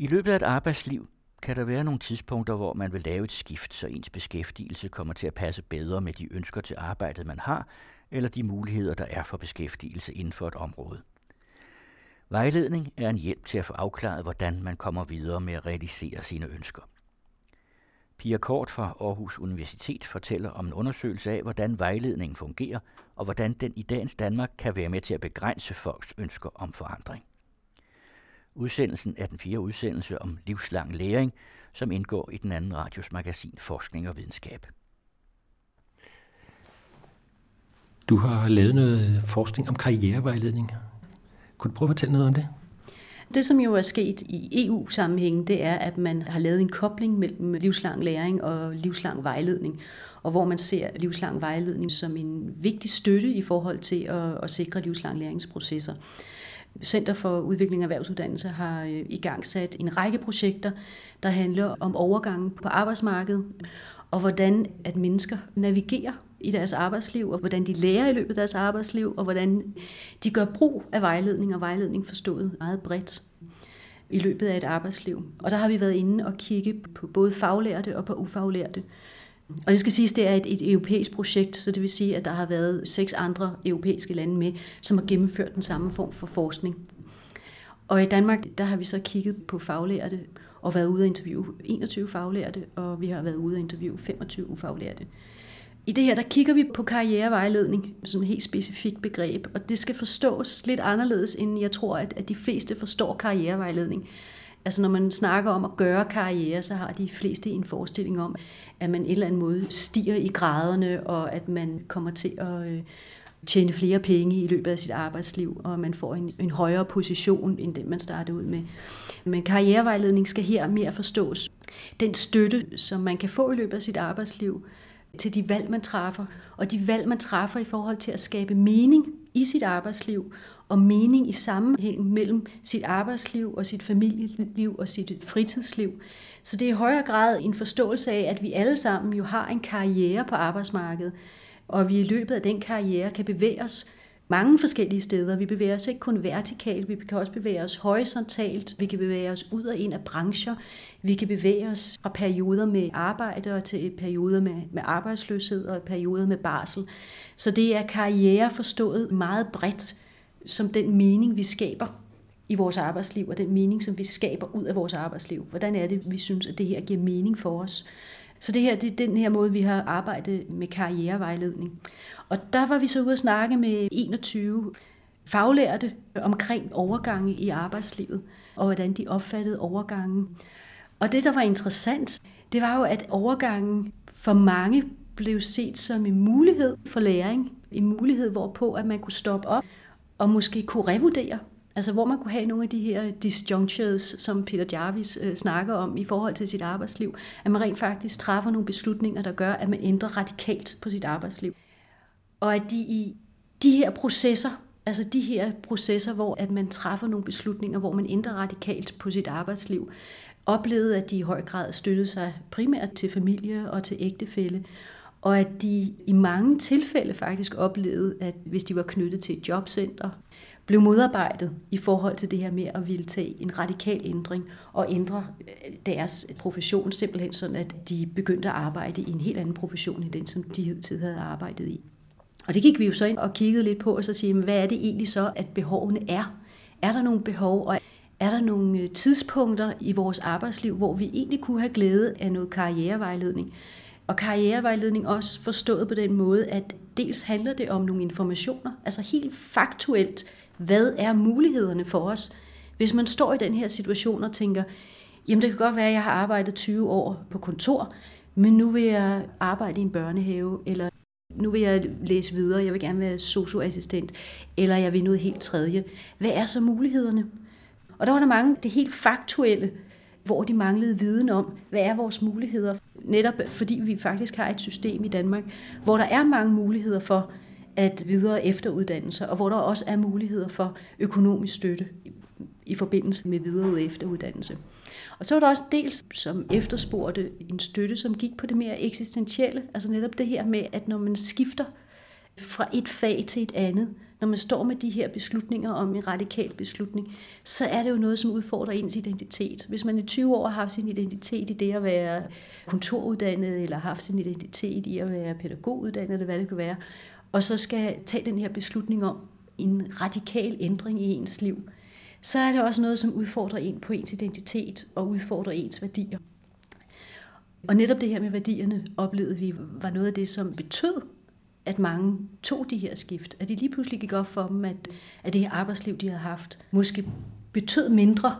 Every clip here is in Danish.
I løbet af et arbejdsliv kan der være nogle tidspunkter, hvor man vil lave et skift, så ens beskæftigelse kommer til at passe bedre med de ønsker til arbejdet, man har, eller de muligheder, der er for beskæftigelse inden for et område. Vejledning er en hjælp til at få afklaret, hvordan man kommer videre med at realisere sine ønsker. Pia Kort fra Aarhus Universitet fortæller om en undersøgelse af, hvordan vejledningen fungerer, og hvordan den i dagens Danmark kan være med til at begrænse folks ønsker om forandring. Udsendelsen er den fjerde udsendelse om livslang læring, som indgår i den anden radios magasin Forskning og Videnskab. Du har lavet noget forskning om karrierevejledning. Kunne du prøve at fortælle noget om det? Det, som jo er sket i EU-sammenhæng, det er, at man har lavet en kobling mellem livslang læring og livslang vejledning, og hvor man ser livslang vejledning som en vigtig støtte i forhold til at, at sikre livslang læringsprocesser. Center for Udvikling af Erhvervsuddannelse har øh, i gang sat en række projekter, der handler om overgangen på arbejdsmarkedet, og hvordan at mennesker navigerer i deres arbejdsliv, og hvordan de lærer i løbet af deres arbejdsliv, og hvordan de gør brug af vejledning, og vejledning forstået meget bredt i løbet af et arbejdsliv. Og der har vi været inde og kigge på både faglærte og på ufaglærte. Og det skal siges, det er et, et europæisk projekt, så det vil sige, at der har været seks andre europæiske lande med, som har gennemført den samme form for forskning. Og i Danmark, der har vi så kigget på faglærte og været ude at interviewe 21 faglærte, og vi har været ude at interviewe 25 ufaglærte. I det her, der kigger vi på karrierevejledning som et helt specifikt begreb, og det skal forstås lidt anderledes, end jeg tror, at, at de fleste forstår karrierevejledning. Altså når man snakker om at gøre karriere, så har de fleste en forestilling om, at man en eller anden måde stiger i graderne, og at man kommer til at øh, tjene flere penge i løbet af sit arbejdsliv, og man får en, en højere position, end den man startede ud med. Men karrierevejledning skal her mere forstås. Den støtte, som man kan få i løbet af sit arbejdsliv, til de valg, man træffer, og de valg, man træffer i forhold til at skabe mening i sit arbejdsliv, og mening i sammenhæng mellem sit arbejdsliv og sit familieliv og sit fritidsliv. Så det er i højere grad en forståelse af, at vi alle sammen jo har en karriere på arbejdsmarkedet, og vi i løbet af den karriere kan bevæge os mange forskellige steder. Vi bevæger os ikke kun vertikalt, vi kan også bevæge os horisontalt, vi kan bevæge os ud og ind af brancher, vi kan bevæge os fra perioder med arbejde og til perioder med, med arbejdsløshed og perioder med barsel. Så det er karriere forstået meget bredt som den mening, vi skaber i vores arbejdsliv, og den mening, som vi skaber ud af vores arbejdsliv. Hvordan er det, vi synes, at det her giver mening for os? Så det her det er den her måde, vi har arbejdet med karrierevejledning. Og der var vi så ude at snakke med 21 faglærte omkring overgange i arbejdslivet, og hvordan de opfattede overgangen. Og det, der var interessant, det var jo, at overgangen for mange blev set som en mulighed for læring. En mulighed, hvorpå at man kunne stoppe op og måske kunne revurdere Altså hvor man kunne have nogle af de her disjunctures, som Peter Jarvis øh, snakker om i forhold til sit arbejdsliv, at man rent faktisk træffer nogle beslutninger, der gør, at man ændrer radikalt på sit arbejdsliv. Og at de i de her processer, altså de her processer, hvor at man træffer nogle beslutninger, hvor man ændrer radikalt på sit arbejdsliv, oplevede, at de i høj grad støttede sig primært til familie og til ægtefælle, og at de i mange tilfælde faktisk oplevede, at hvis de var knyttet til et jobcenter, blev modarbejdet i forhold til det her med at ville tage en radikal ændring og ændre øh, deres profession simpelthen sådan, at de begyndte at arbejde i en helt anden profession end den, som de hidtil havde arbejdet i. Og det gik vi jo så ind og kiggede lidt på, og så sige, hvad er det egentlig så, at behovene er? Er der nogle behov, og er der nogle øh, tidspunkter i vores arbejdsliv, hvor vi egentlig kunne have glæde af noget karrierevejledning? Og karrierevejledning også forstået på den måde, at dels handler det om nogle informationer, altså helt faktuelt, hvad er mulighederne for os? Hvis man står i den her situation og tænker, jamen det kan godt være, at jeg har arbejdet 20 år på kontor, men nu vil jeg arbejde i en børnehave, eller nu vil jeg læse videre, jeg vil gerne være socioassistent, eller jeg vil noget helt tredje. Hvad er så mulighederne? Og der var der mange, det helt faktuelle, hvor de manglede viden om, hvad er vores muligheder. Netop fordi vi faktisk har et system i Danmark, hvor der er mange muligheder for, at videre efteruddannelse, og hvor der også er muligheder for økonomisk støtte i forbindelse med videre efteruddannelse. Og så var der også dels, som efterspurgte en støtte, som gik på det mere eksistentielle, altså netop det her med, at når man skifter fra et fag til et andet, når man står med de her beslutninger om en radikal beslutning, så er det jo noget, som udfordrer ens identitet. Hvis man i 20 år har haft sin identitet i det at være kontoruddannet, eller har haft sin identitet i at være pædagoguddannet, eller hvad det kan være, og så skal tage den her beslutning om en radikal ændring i ens liv, så er det også noget, som udfordrer en på ens identitet og udfordrer ens værdier. Og netop det her med værdierne oplevede vi var noget af det, som betød, at mange tog de her skift. At de lige pludselig gik op for dem, at, at det her arbejdsliv, de havde haft, måske betød mindre,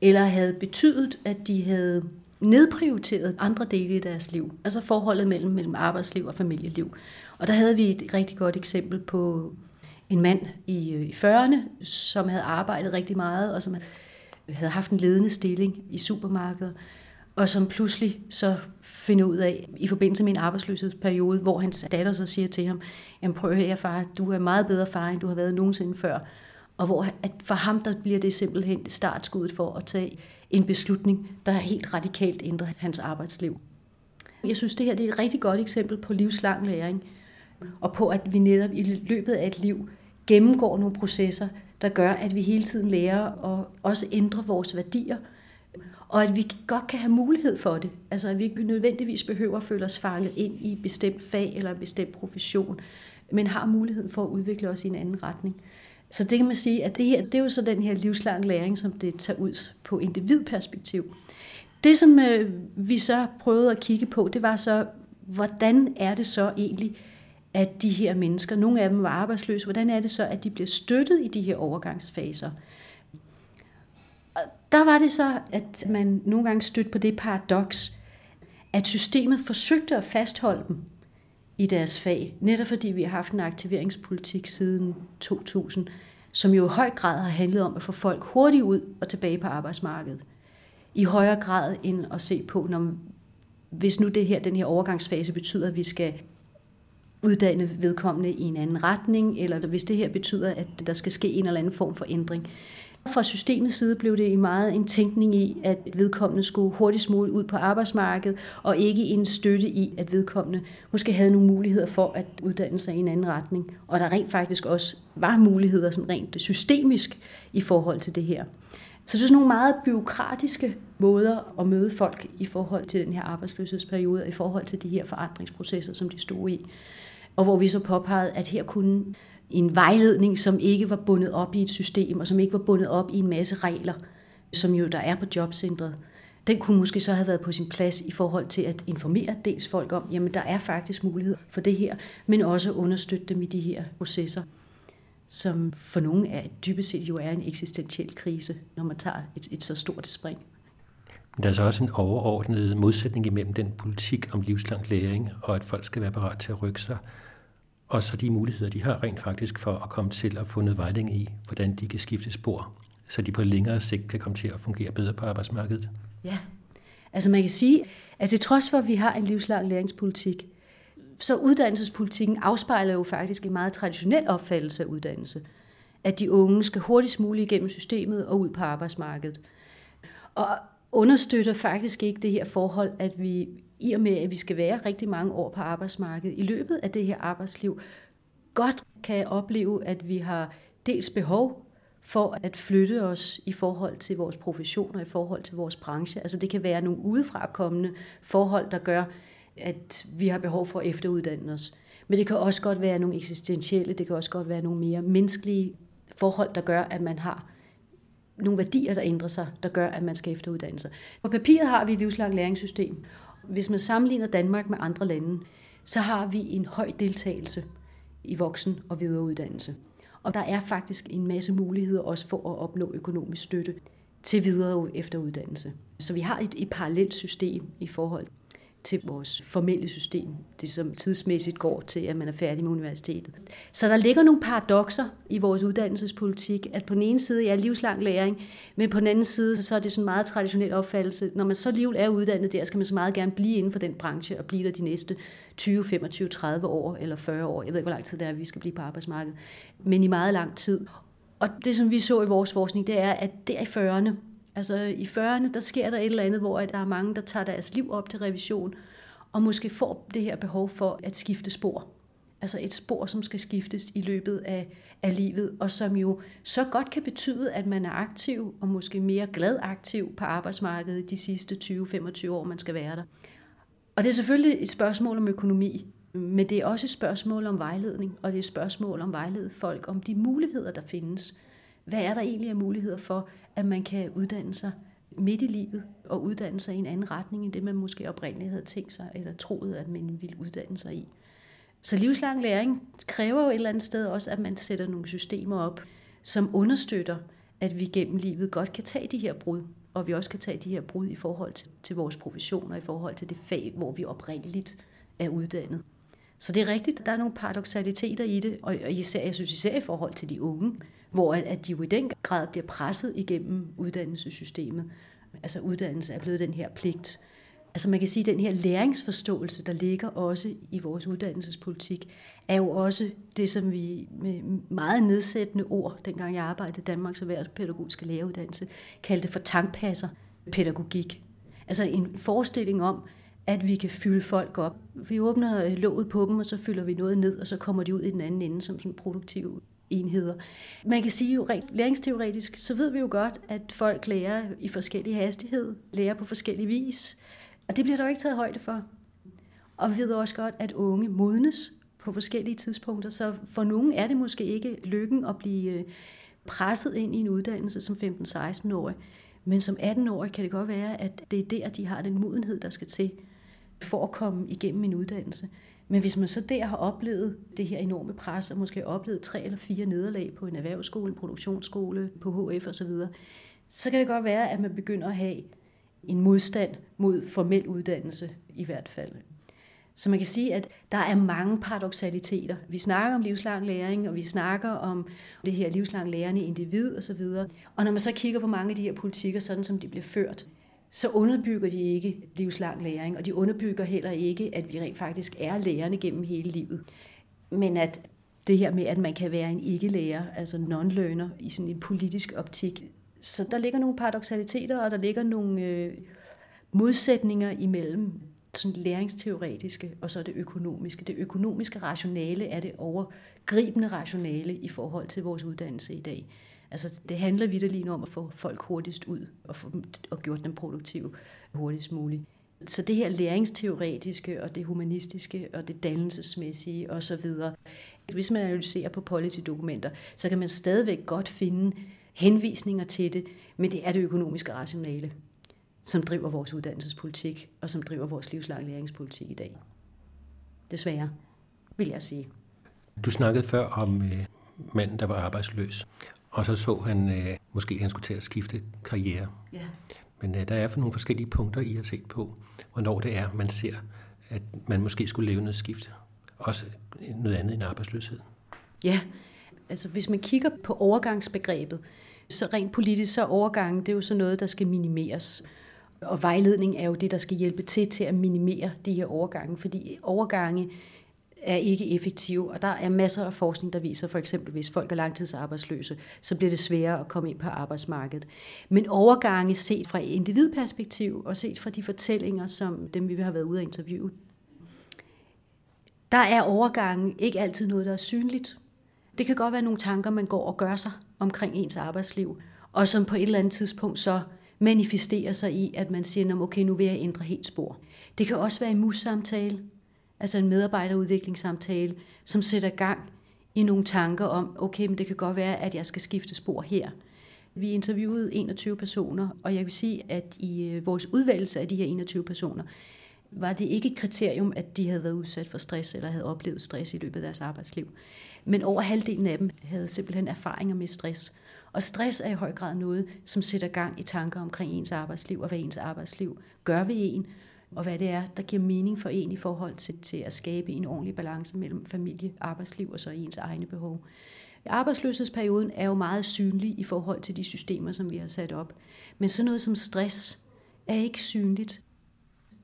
eller havde betydet, at de havde nedprioriteret andre dele i deres liv. Altså forholdet mellem, mellem arbejdsliv og familieliv. Og der havde vi et rigtig godt eksempel på en mand i, øh, i 40'erne, som havde arbejdet rigtig meget, og som havde haft en ledende stilling i supermarkedet, og som pludselig så finder ud af, i forbindelse med en arbejdsløshedsperiode, hvor hans datter så siger til ham, jamen prøv at høre far, du er meget bedre far, end du har været nogensinde før. Og hvor at for ham, der bliver det simpelthen startskuddet for at tage en beslutning, der helt radikalt ændrer hans arbejdsliv. Jeg synes, det her det er et rigtig godt eksempel på livslang læring, og på, at vi netop i løbet af et liv gennemgår nogle processer, der gør, at vi hele tiden lærer og også ændre vores værdier, og at vi godt kan have mulighed for det. Altså at vi ikke nødvendigvis behøver at føle os fanget ind i et bestemt fag eller en bestemt profession, men har muligheden for at udvikle os i en anden retning. Så det kan man sige, at det her, det er jo så den her livslang læring, som det tager ud på individperspektiv. Det, som øh, vi så prøvede at kigge på, det var så, hvordan er det så egentlig, at de her mennesker, nogle af dem var arbejdsløse, hvordan er det så, at de bliver støttet i de her overgangsfaser? Der var det så, at man nogle gange stødte på det paradoks, at systemet forsøgte at fastholde dem i deres fag, netop fordi vi har haft en aktiveringspolitik siden 2000, som jo i høj grad har handlet om at få folk hurtigt ud og tilbage på arbejdsmarkedet. I højere grad end at se på, når, hvis nu det her, den her overgangsfase betyder, at vi skal uddanne vedkommende i en anden retning, eller hvis det her betyder, at der skal ske en eller anden form for ændring. Fra systemets side blev det i meget en tænkning i, at vedkommende skulle hurtigst muligt ud på arbejdsmarkedet, og ikke en støtte i, at vedkommende måske havde nogle muligheder for at uddanne sig i en anden retning. Og der rent faktisk også var muligheder sådan rent systemisk i forhold til det her. Så det er sådan nogle meget byråkratiske måder at møde folk i forhold til den her arbejdsløshedsperiode, og i forhold til de her forandringsprocesser, som de stod i. Og hvor vi så påpegede, at her kunne en vejledning, som ikke var bundet op i et system, og som ikke var bundet op i en masse regler, som jo der er på jobcentret, den kunne måske så have været på sin plads i forhold til at informere dels folk om, jamen der er faktisk mulighed for det her, men også understøtte dem i de her processer, som for nogle er dybest set jo er en eksistentiel krise, når man tager et, et så stort spring. Men der er så også en overordnet modsætning imellem den politik om livslang læring, og at folk skal være parat til at rykke sig, og så de muligheder, de har rent faktisk for at komme til at få noget vejledning i, hvordan de kan skifte spor, så de på længere sigt kan komme til at fungere bedre på arbejdsmarkedet. Ja, altså man kan sige, at til trods for, at vi har en livslang læringspolitik, så uddannelsespolitikken afspejler jo faktisk en meget traditionel opfattelse af uddannelse. At de unge skal hurtigst muligt igennem systemet og ud på arbejdsmarkedet. Og understøtter faktisk ikke det her forhold, at vi i og med, at vi skal være rigtig mange år på arbejdsmarkedet, i løbet af det her arbejdsliv, godt kan opleve, at vi har dels behov for at flytte os i forhold til vores professioner, i forhold til vores branche. Altså det kan være nogle udefrakommende forhold, der gør, at vi har behov for at efteruddanne os. Men det kan også godt være nogle eksistentielle, det kan også godt være nogle mere menneskelige forhold, der gør, at man har nogle værdier, der ændrer sig, der gør, at man skal efteruddanne sig. På papiret har vi et livslangt læringssystem. Hvis man sammenligner Danmark med andre lande, så har vi en høj deltagelse i voksen- og videreuddannelse. Og der er faktisk en masse muligheder også for at opnå økonomisk støtte til videre efteruddannelse. Så vi har et, et parallelt system i forhold til vores formelle system, det som tidsmæssigt går til, at man er færdig med universitetet. Så der ligger nogle paradoxer i vores uddannelsespolitik, at på den ene side er livslang læring, men på den anden side så er det sådan en meget traditionel opfattelse. Når man så livet er uddannet der, skal man så meget gerne blive inden for den branche og blive der de næste 20, 25, 30 år eller 40 år. Jeg ved ikke, hvor lang tid det er, vi skal blive på arbejdsmarkedet. Men i meget lang tid. Og det, som vi så i vores forskning, det er, at der i 40'erne, Altså i 40'erne, der sker der et eller andet, hvor der er mange, der tager deres liv op til revision, og måske får det her behov for at skifte spor. Altså et spor, som skal skiftes i løbet af, af livet, og som jo så godt kan betyde, at man er aktiv, og måske mere glad aktiv på arbejdsmarkedet de sidste 20-25 år, man skal være der. Og det er selvfølgelig et spørgsmål om økonomi, men det er også et spørgsmål om vejledning, og det er et spørgsmål om vejlede folk om de muligheder, der findes. Hvad er der egentlig af muligheder for, at man kan uddanne sig midt i livet og uddanne sig i en anden retning, end det man måske oprindeligt havde tænkt sig eller troet, at man ville uddanne sig i. Så livslang læring kræver jo et eller andet sted også, at man sætter nogle systemer op, som understøtter, at vi gennem livet godt kan tage de her brud, og vi også kan tage de her brud i forhold til, til vores professioner, i forhold til det fag, hvor vi oprindeligt er uddannet. Så det er rigtigt, der er nogle paradoxaliteter i det, og især, jeg synes især i forhold til de unge, hvor at de jo i den grad bliver presset igennem uddannelsessystemet. Altså uddannelse er blevet den her pligt. Altså man kan sige, at den her læringsforståelse, der ligger også i vores uddannelsespolitik, er jo også det, som vi med meget nedsættende ord, dengang jeg arbejdede i Danmarks Erhvervspædagogiske Læreruddannelse, kaldte for tankpasser pædagogik. Altså en forestilling om, at vi kan fylde folk op. Vi åbner låget på dem, og så fylder vi noget ned, og så kommer de ud i den anden ende som sådan produktive enheder. Man kan sige jo rent læringsteoretisk, så ved vi jo godt, at folk lærer i forskellig hastighed, lærer på forskellig vis, og det bliver der jo ikke taget højde for. Og vi ved også godt, at unge modnes på forskellige tidspunkter, så for nogen er det måske ikke lykken at blive øh, presset ind i en uddannelse som 15-16-årig, men som 18-årig kan det godt være, at det er der, de har den modenhed, der skal til for at komme igennem en uddannelse. Men hvis man så der har oplevet det her enorme pres, og måske har oplevet tre eller fire nederlag på en erhvervsskole, en produktionsskole, på HF osv., så kan det godt være, at man begynder at have en modstand mod formel uddannelse i hvert fald. Så man kan sige, at der er mange paradoxaliteter. Vi snakker om livslang læring, og vi snakker om det her livslang lærende individ osv. Og når man så kigger på mange af de her politikker, sådan som de bliver ført, så underbygger de ikke livslang læring, og de underbygger heller ikke, at vi rent faktisk er lærerne gennem hele livet. Men at det her med, at man kan være en ikke-lærer, altså non-learner, i sådan en politisk optik. Så der ligger nogle paradoxaliteter, og der ligger nogle øh, modsætninger imellem sådan læringsteoretiske og så det økonomiske. Det økonomiske rationale er det overgribende rationale i forhold til vores uddannelse i dag. Altså, det handler vidderligt om at få folk hurtigst ud og, få og gjort dem produktive hurtigst muligt. Så det her læringsteoretiske og det humanistiske og det dannelsesmæssige osv. Hvis man analyserer på policy-dokumenter, så kan man stadigvæk godt finde henvisninger til det, men det er det økonomiske rationale, som driver vores uddannelsespolitik og som driver vores livslang læringspolitik i dag. Desværre, vil jeg sige. Du snakkede før om øh, manden, der var arbejdsløs. Og så så han, øh, måske han skulle til at skifte karriere. Ja. Men øh, der er for nogle forskellige punkter, I har set på, hvornår det er, man ser, at man måske skulle leve noget skift. Også noget andet end arbejdsløshed. Ja, altså hvis man kigger på overgangsbegrebet, så rent politisk så er overgangen, det er jo så noget, der skal minimeres. Og vejledning er jo det, der skal hjælpe til til at minimere de her overgange, fordi overgange er ikke effektive, og der er masser af forskning, der viser, for eksempel hvis folk er langtidsarbejdsløse, så bliver det sværere at komme ind på arbejdsmarkedet. Men overgange set fra individperspektiv og set fra de fortællinger, som dem vi har været ude at interviewe, der er overgangen ikke altid noget, der er synligt. Det kan godt være nogle tanker, man går og gør sig omkring ens arbejdsliv, og som på et eller andet tidspunkt så manifesterer sig i, at man siger, okay, nu vil jeg ændre helt spor. Det kan også være i mus-samtale, altså en medarbejderudviklingssamtale, som sætter gang i nogle tanker om, okay, men det kan godt være, at jeg skal skifte spor her. Vi interviewede 21 personer, og jeg vil sige, at i øh, vores udvalgelse af de her 21 personer, var det ikke et kriterium, at de havde været udsat for stress eller havde oplevet stress i løbet af deres arbejdsliv. Men over halvdelen af dem havde simpelthen erfaringer med stress. Og stress er i høj grad noget, som sætter gang i tanker omkring ens arbejdsliv og hvad ens arbejdsliv gør ved en, og hvad det er, der giver mening for en i forhold til, til at skabe en ordentlig balance mellem familie, arbejdsliv og så ens egne behov. Arbejdsløshedsperioden er jo meget synlig i forhold til de systemer, som vi har sat op. Men sådan noget som stress er ikke synligt.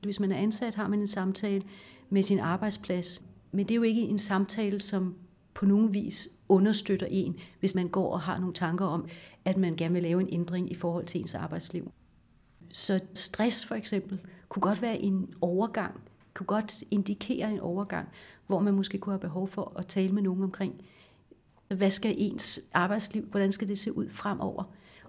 Hvis man er ansat, har man en samtale med sin arbejdsplads. Men det er jo ikke en samtale, som på nogen vis understøtter en, hvis man går og har nogle tanker om, at man gerne vil lave en ændring i forhold til ens arbejdsliv. Så stress for eksempel kunne godt være en overgang kunne godt indikere en overgang, hvor man måske kunne have behov for at tale med nogen omkring, hvad skal ens arbejdsliv, hvordan skal det se ud fremover?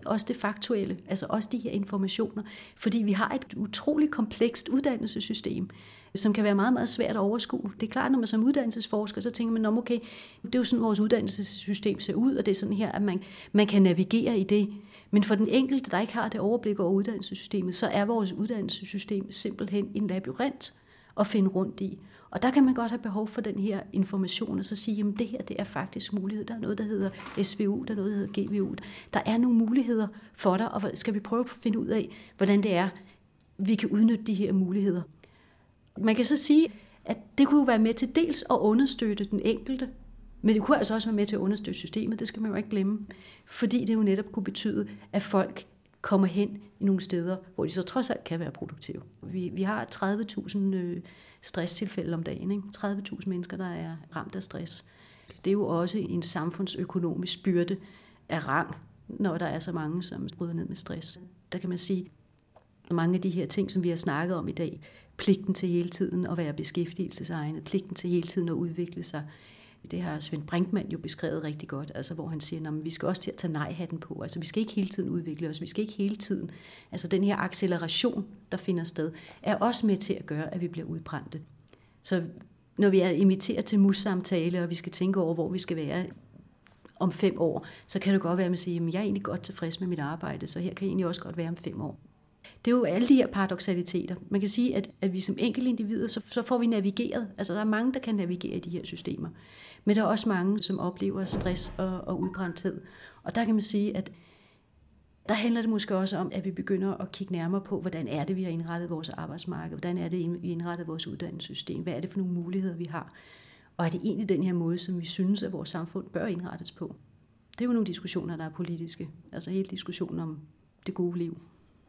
Også det faktuelle, altså også de her informationer, fordi vi har et utroligt komplekst uddannelsessystem, som kan være meget, meget svært at overskue. Det er klart, når man som uddannelsesforsker, så tænker man, okay, det er jo sådan, vores uddannelsessystem ser ud, og det er sådan her, at man, man kan navigere i det. Men for den enkelte, der ikke har det overblik over uddannelsessystemet, så er vores uddannelsessystem simpelthen en labyrint at finde rundt i. Og der kan man godt have behov for den her information, og så sige, at det her det er faktisk mulighed. Der er noget, der hedder SVU, der er noget, der hedder GVU. Der er nogle muligheder for dig, og skal vi prøve at finde ud af, hvordan det er, vi kan udnytte de her muligheder. Man kan så sige, at det kunne være med til dels at understøtte den enkelte, men det kunne altså også være med til at understøtte systemet, det skal man jo ikke glemme, fordi det jo netop kunne betyde, at folk kommer hen i nogle steder, hvor de så trods alt kan være produktive. Vi, vi har 30.000 øh, stresstilfælde om dagen, ikke? 30.000 mennesker, der er ramt af stress. Det er jo også en samfundsøkonomisk byrde af rang, når der er så mange, som bryder ned med stress. Der kan man sige, at mange af de her ting, som vi har snakket om i dag, pligten til hele tiden at være beskæftigelsesegnet, pligten til hele tiden at udvikle sig. Det har Svend Brinkmann jo beskrevet rigtig godt, altså hvor han siger, at vi skal også til at tage nej-hatten på. Altså vi skal ikke hele tiden udvikle os, vi skal ikke hele tiden. Altså den her acceleration, der finder sted, er også med til at gøre, at vi bliver udbrændte. Så når vi er inviteret til mus-samtale, og vi skal tænke over, hvor vi skal være om fem år, så kan det godt være, at man siger, at jeg er egentlig godt tilfreds med mit arbejde, så her kan jeg egentlig også godt være om fem år det er jo alle de her paradoxaliteter. Man kan sige, at, at vi som enkelte individer, så, så får vi navigeret. Altså der er mange, der kan navigere i de her systemer. Men der er også mange, som oplever stress og, og udbrændthed. Og der kan man sige, at der handler det måske også om, at vi begynder at kigge nærmere på, hvordan er det, vi har indrettet vores arbejdsmarked, hvordan er det, vi har indrettet vores uddannelsessystem, hvad er det for nogle muligheder, vi har, og er det egentlig den her måde, som vi synes, at vores samfund bør indrettes på. Det er jo nogle diskussioner, der er politiske, altså hele diskussionen om det gode liv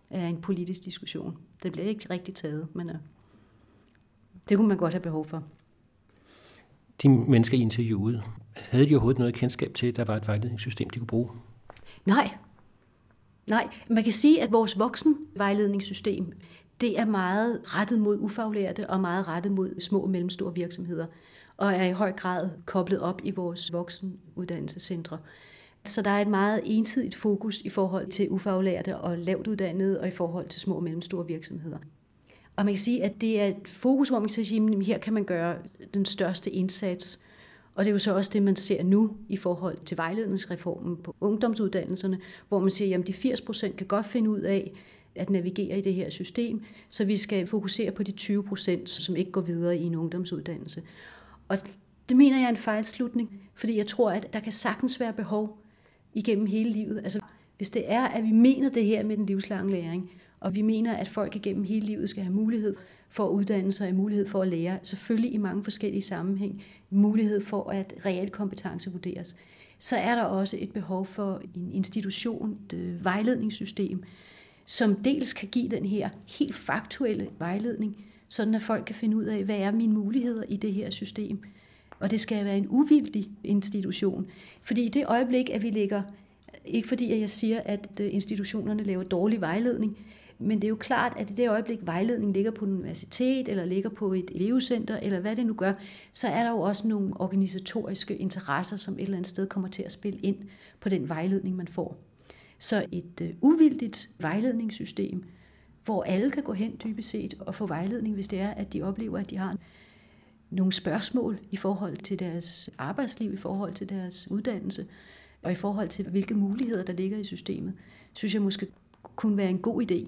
er en politisk diskussion. Den bliver ikke rigtig taget, men uh, det kunne man godt have behov for. De mennesker, I interviewede, havde de overhovedet noget kendskab til, at der var et vejledningssystem, de kunne bruge? Nej. Nej, man kan sige, at vores voksenvejledningssystem, det er meget rettet mod ufaglærte og meget rettet mod små og mellemstore virksomheder, og er i høj grad koblet op i vores voksenuddannelsescentre. Så der er et meget ensidigt fokus i forhold til ufaglærte og lavt uddannede, og i forhold til små og mellemstore virksomheder. Og man kan sige, at det er et fokus, hvor man kan sige, at her kan man gøre den største indsats. Og det er jo så også det, man ser nu i forhold til vejledningsreformen på ungdomsuddannelserne, hvor man siger, at de 80 procent kan godt finde ud af at navigere i det her system, så vi skal fokusere på de 20 procent, som ikke går videre i en ungdomsuddannelse. Og det mener jeg er en fejlslutning, fordi jeg tror, at der kan sagtens være behov igennem hele livet. Altså, hvis det er, at vi mener det her med den livslange læring, og vi mener, at folk igennem hele livet skal have mulighed for at uddanne sig, mulighed for at lære, selvfølgelig i mange forskellige sammenhæng, mulighed for at reelt kompetence vurderes, så er der også et behov for en institution, et øh, vejledningssystem, som dels kan give den her helt faktuelle vejledning, sådan at folk kan finde ud af, hvad er mine muligheder i det her system, og det skal være en uvildig institution. Fordi i det øjeblik, at vi ligger, ikke fordi at jeg siger, at øh, institutionerne laver dårlig vejledning, men det er jo klart, at i det øjeblik, vejledningen ligger på et universitet, eller ligger på et elevcenter, eller hvad det nu gør, så er der jo også nogle organisatoriske interesser, som et eller andet sted kommer til at spille ind på den vejledning, man får. Så et øh, uvildigt vejledningssystem, hvor alle kan gå hen dybest set og få vejledning, hvis det er, at de oplever, at de har nogle spørgsmål i forhold til deres arbejdsliv, i forhold til deres uddannelse, og i forhold til, hvilke muligheder der ligger i systemet, synes jeg måske kunne være en god idé.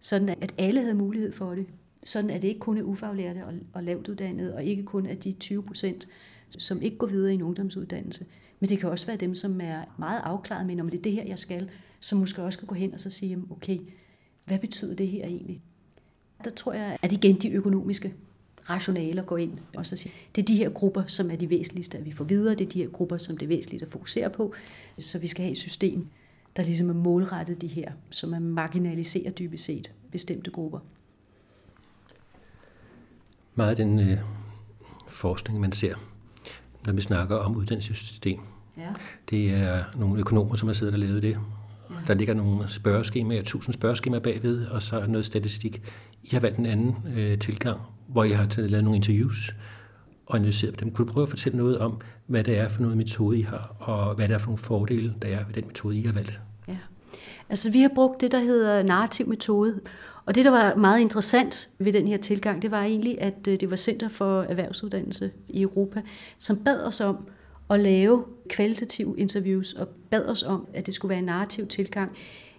Sådan at alle havde mulighed for det. Sådan at det ikke kun er ufaglærte og, lavt uddannede, og ikke kun er de 20 procent, som ikke går videre i en ungdomsuddannelse. Men det kan også være dem, som er meget afklaret med, om det er det her, jeg skal, som måske også kan gå hen og så sige, okay, hvad betyder det her egentlig? Der tror jeg, at igen de økonomiske rationaler gå ind og så sige, det er de her grupper, som er de væsentligste, at vi får videre, det er de her grupper, som det er væsentligt at fokusere på, så vi skal have et system, der ligesom er målrettet de her, som er marginaliserer dybest set bestemte grupper. Meget af den øh, forskning, man ser, når vi snakker om uddannelsessystem, ja. det er nogle økonomer, som har siddet og lavet det. Der ligger nogle spørgeskemaer, tusind spørgeskemaer bagved, og så noget statistik. I har valgt en anden øh, tilgang hvor jeg har lavet nogle interviews og analyseret dem. Kunne du prøve at fortælle noget om, hvad det er for noget metode, I har, og hvad det er for nogle fordele, der er ved den metode, I har valgt? Ja. Altså, vi har brugt det, der hedder narrativ metode, og det, der var meget interessant ved den her tilgang, det var egentlig, at øh, det var Center for Erhvervsuddannelse i Europa, som bad os om at lave kvalitative interviews, og bad os om, at det skulle være en narrativ tilgang,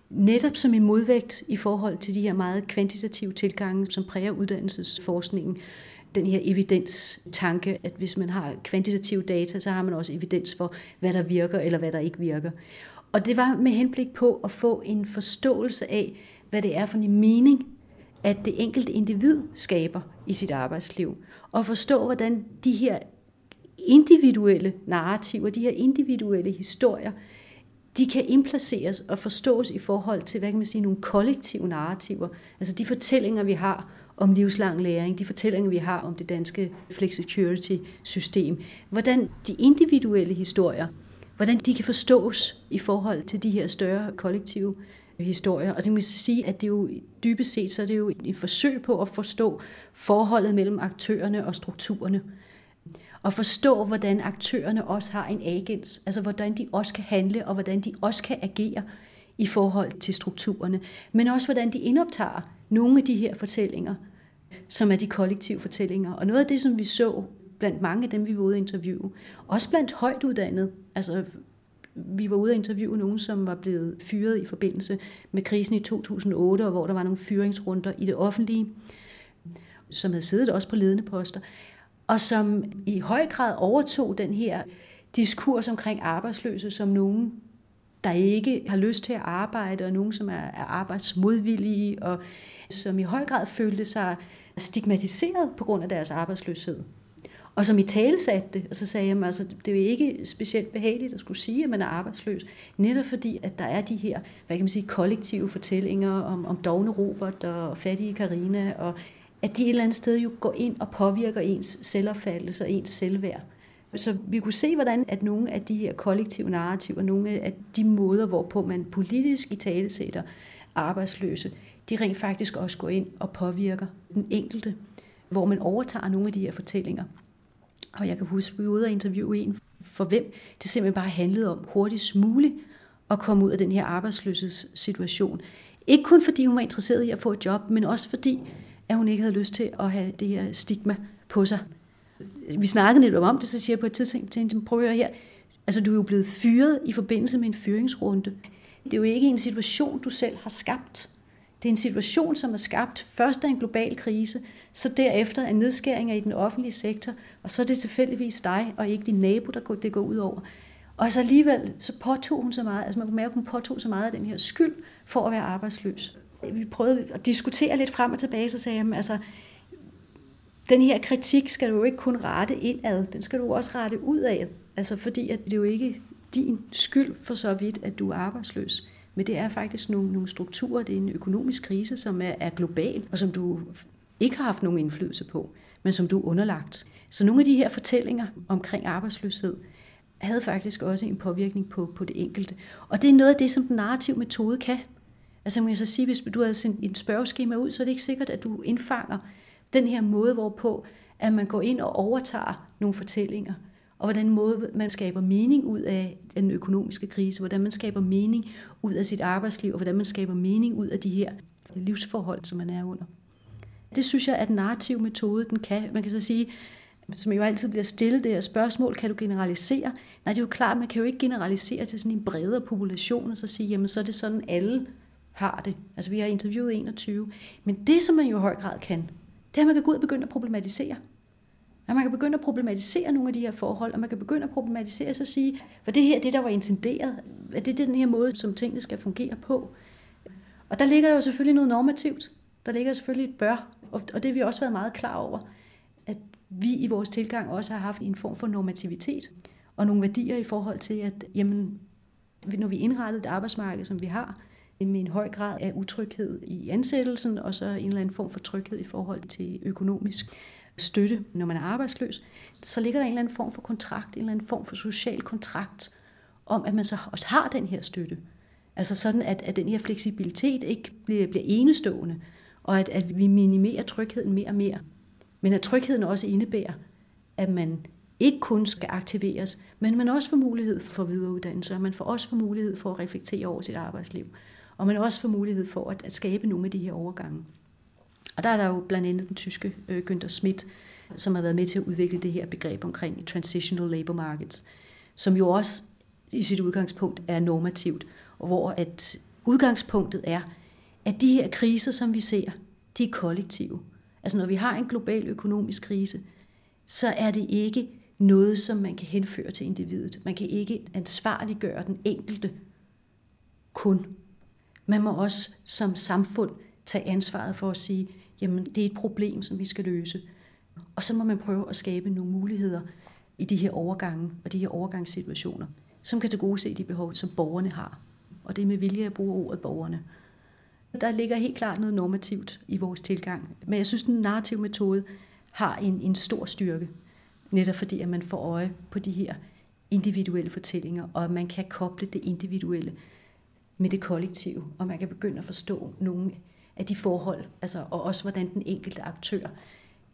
netop som en modvægt i forhold til de her meget kvantitative tilgange, som præger uddannelsesforskningen. Den her evidens-tanke, at hvis man har kvantitative data, så har man også evidens for, hvad der virker eller hvad der ikke virker. Og det var med henblik på at få en forståelse af, hvad det er for en mening, at det enkelte individ skaber i sit arbejdsliv. Og forstå, hvordan de her individuelle narrativer, de her individuelle historier, de kan indplaceres og forstås i forhold til, hvad kan man sige, nogle kollektive narrativer. Altså de fortællinger, vi har om livslang læring, de fortællinger, vi har om det danske flexicurity-system. Hvordan de individuelle historier, hvordan de kan forstås i forhold til de her større kollektive historier. Og så kan man sige, at det er jo dybest set så er det jo et forsøg på at forstå forholdet mellem aktørerne og strukturerne. Og forstå, hvordan aktørerne også har en agens, altså hvordan de også kan handle, og hvordan de også kan agere i forhold til strukturerne. Men også, hvordan de indoptager nogle af de her fortællinger, som er de kollektive fortællinger. Og noget af det, som vi så blandt mange af dem, vi var ude at interviewe, også blandt højt uddannede, altså vi var ude at interviewe nogen, som var blevet fyret i forbindelse med krisen i 2008, og hvor der var nogle fyringsrunder i det offentlige, som havde siddet også på ledende poster, og som i høj grad overtog den her diskurs omkring arbejdsløse som nogen, der ikke har lyst til at arbejde, og nogen, som er, er arbejdsmodvillige, og som i høj grad følte sig stigmatiseret på grund af deres arbejdsløshed. Og som i tale satte det, og så sagde jeg, at altså, det er jo ikke specielt behageligt at skulle sige, at man er arbejdsløs, netop fordi, at der er de her, hvad kan man sige, kollektive fortællinger om, om dogne Robert og fattige Karina, og at de et eller andet sted jo går ind og påvirker ens selvopfattelse og ens selvværd. Så vi kunne se, hvordan at nogle af de her kollektive narrativer, nogle af de måder, hvorpå man politisk i tale sætter arbejdsløse, de rent faktisk også går ind og påvirker den enkelte, hvor man overtager nogle af de her fortællinger. Og jeg kan huske, at vi var ude og interviewe en, for hvem det simpelthen bare handlede om hurtigst muligt at komme ud af den her arbejdsløshedssituation. Ikke kun fordi hun var interesseret i at få et job, men også fordi, at hun ikke havde lyst til at have det her stigma på sig. Vi snakkede lidt om det, så siger jeg på et tidspunkt til hende, prøv at høre her, altså du er jo blevet fyret i forbindelse med en fyringsrunde. Det er jo ikke en situation, du selv har skabt. Det er en situation, som er skabt først af en global krise, så derefter af nedskæringer i den offentlige sektor, og så er det tilfældigvis dig og ikke din nabo, der det går ud over. Og så alligevel, så påtog hun så meget, altså man kunne mærke, at hun påtog så meget af den her skyld for at være arbejdsløs. Vi prøvede at diskutere lidt frem og tilbage, så sagde jeg, altså, den her kritik skal du jo ikke kun rette indad, den skal du også rette udad. Altså fordi at det er jo ikke din skyld for så vidt, at du er arbejdsløs. Men det er faktisk nogle, nogle strukturer, det er en økonomisk krise, som er, er global, og som du ikke har haft nogen indflydelse på, men som du er underlagt. Så nogle af de her fortællinger omkring arbejdsløshed havde faktisk også en påvirkning på, på det enkelte. Og det er noget af det, som den narrativ metode kan. Altså må jeg så sige, hvis du havde sendt en spørgeskema ud, så er det ikke sikkert, at du indfanger den her måde, hvorpå at man går ind og overtager nogle fortællinger, og hvordan måde man skaber mening ud af den økonomiske krise, hvordan man skaber mening ud af sit arbejdsliv, og hvordan man skaber mening ud af de her livsforhold, som man er under. Det synes jeg, at narrativ metode, den kan. Man kan så sige, som jo altid bliver stillet det her spørgsmål, kan du generalisere? Nej, det er jo klart, man kan jo ikke generalisere til sådan en bredere population, og så sige, jamen så er det sådan, alle har det. Altså vi har interviewet 21. Men det, som man jo i høj grad kan, det er, at man kan gå ud og begynde at problematisere. At man kan begynde at problematisere nogle af de her forhold, og man kan begynde at problematisere sig og sige, var det her det, der var intenderet? Er det den her måde, som tingene skal fungere på? Og der ligger jo selvfølgelig noget normativt. Der ligger selvfølgelig et bør, og det har vi også været meget klar over, at vi i vores tilgang også har haft en form for normativitet og nogle værdier i forhold til, at jamen, når vi indrettede det arbejdsmarked, som vi har, med en høj grad af utryghed i ansættelsen, og så en eller anden form for tryghed i forhold til økonomisk støtte, når man er arbejdsløs, så ligger der en eller anden form for kontrakt, en eller anden form for social kontrakt, om at man så også har den her støtte. Altså sådan, at, at den her fleksibilitet ikke bliver, bliver enestående, og at, at vi minimerer trygheden mere og mere. Men at trygheden også indebærer, at man ikke kun skal aktiveres, men man også får mulighed for videreuddannelse, og man får også får mulighed for at reflektere over sit arbejdsliv, og man også får mulighed for at, at skabe nogle af de her overgange. Og der er der jo blandt andet den tyske øh, Günther Schmidt, som har været med til at udvikle det her begreb omkring transitional labor markets, som jo også i sit udgangspunkt er normativt, og hvor at udgangspunktet er, at de her kriser, som vi ser, de er kollektive. Altså når vi har en global økonomisk krise, så er det ikke noget, som man kan henføre til individet. Man kan ikke ansvarliggøre den enkelte kun. Man må også som samfund tage ansvaret for at sige, jamen det er et problem, som vi skal løse. Og så må man prøve at skabe nogle muligheder i de her overgange og de her overgangssituationer, som kan tilgodese de behov, som borgerne har. Og det er med vilje at bruge ordet borgerne. Der ligger helt klart noget normativt i vores tilgang. Men jeg synes, den narrative metode har en, en stor styrke. Netop fordi, at man får øje på de her individuelle fortællinger, og at man kan koble det individuelle med det kollektive, og man kan begynde at forstå nogle af de forhold, altså, og også hvordan den enkelte aktør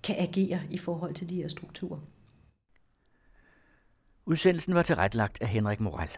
kan agere i forhold til de her strukturer. Udsendelsen var tilrettelagt af Henrik Moral.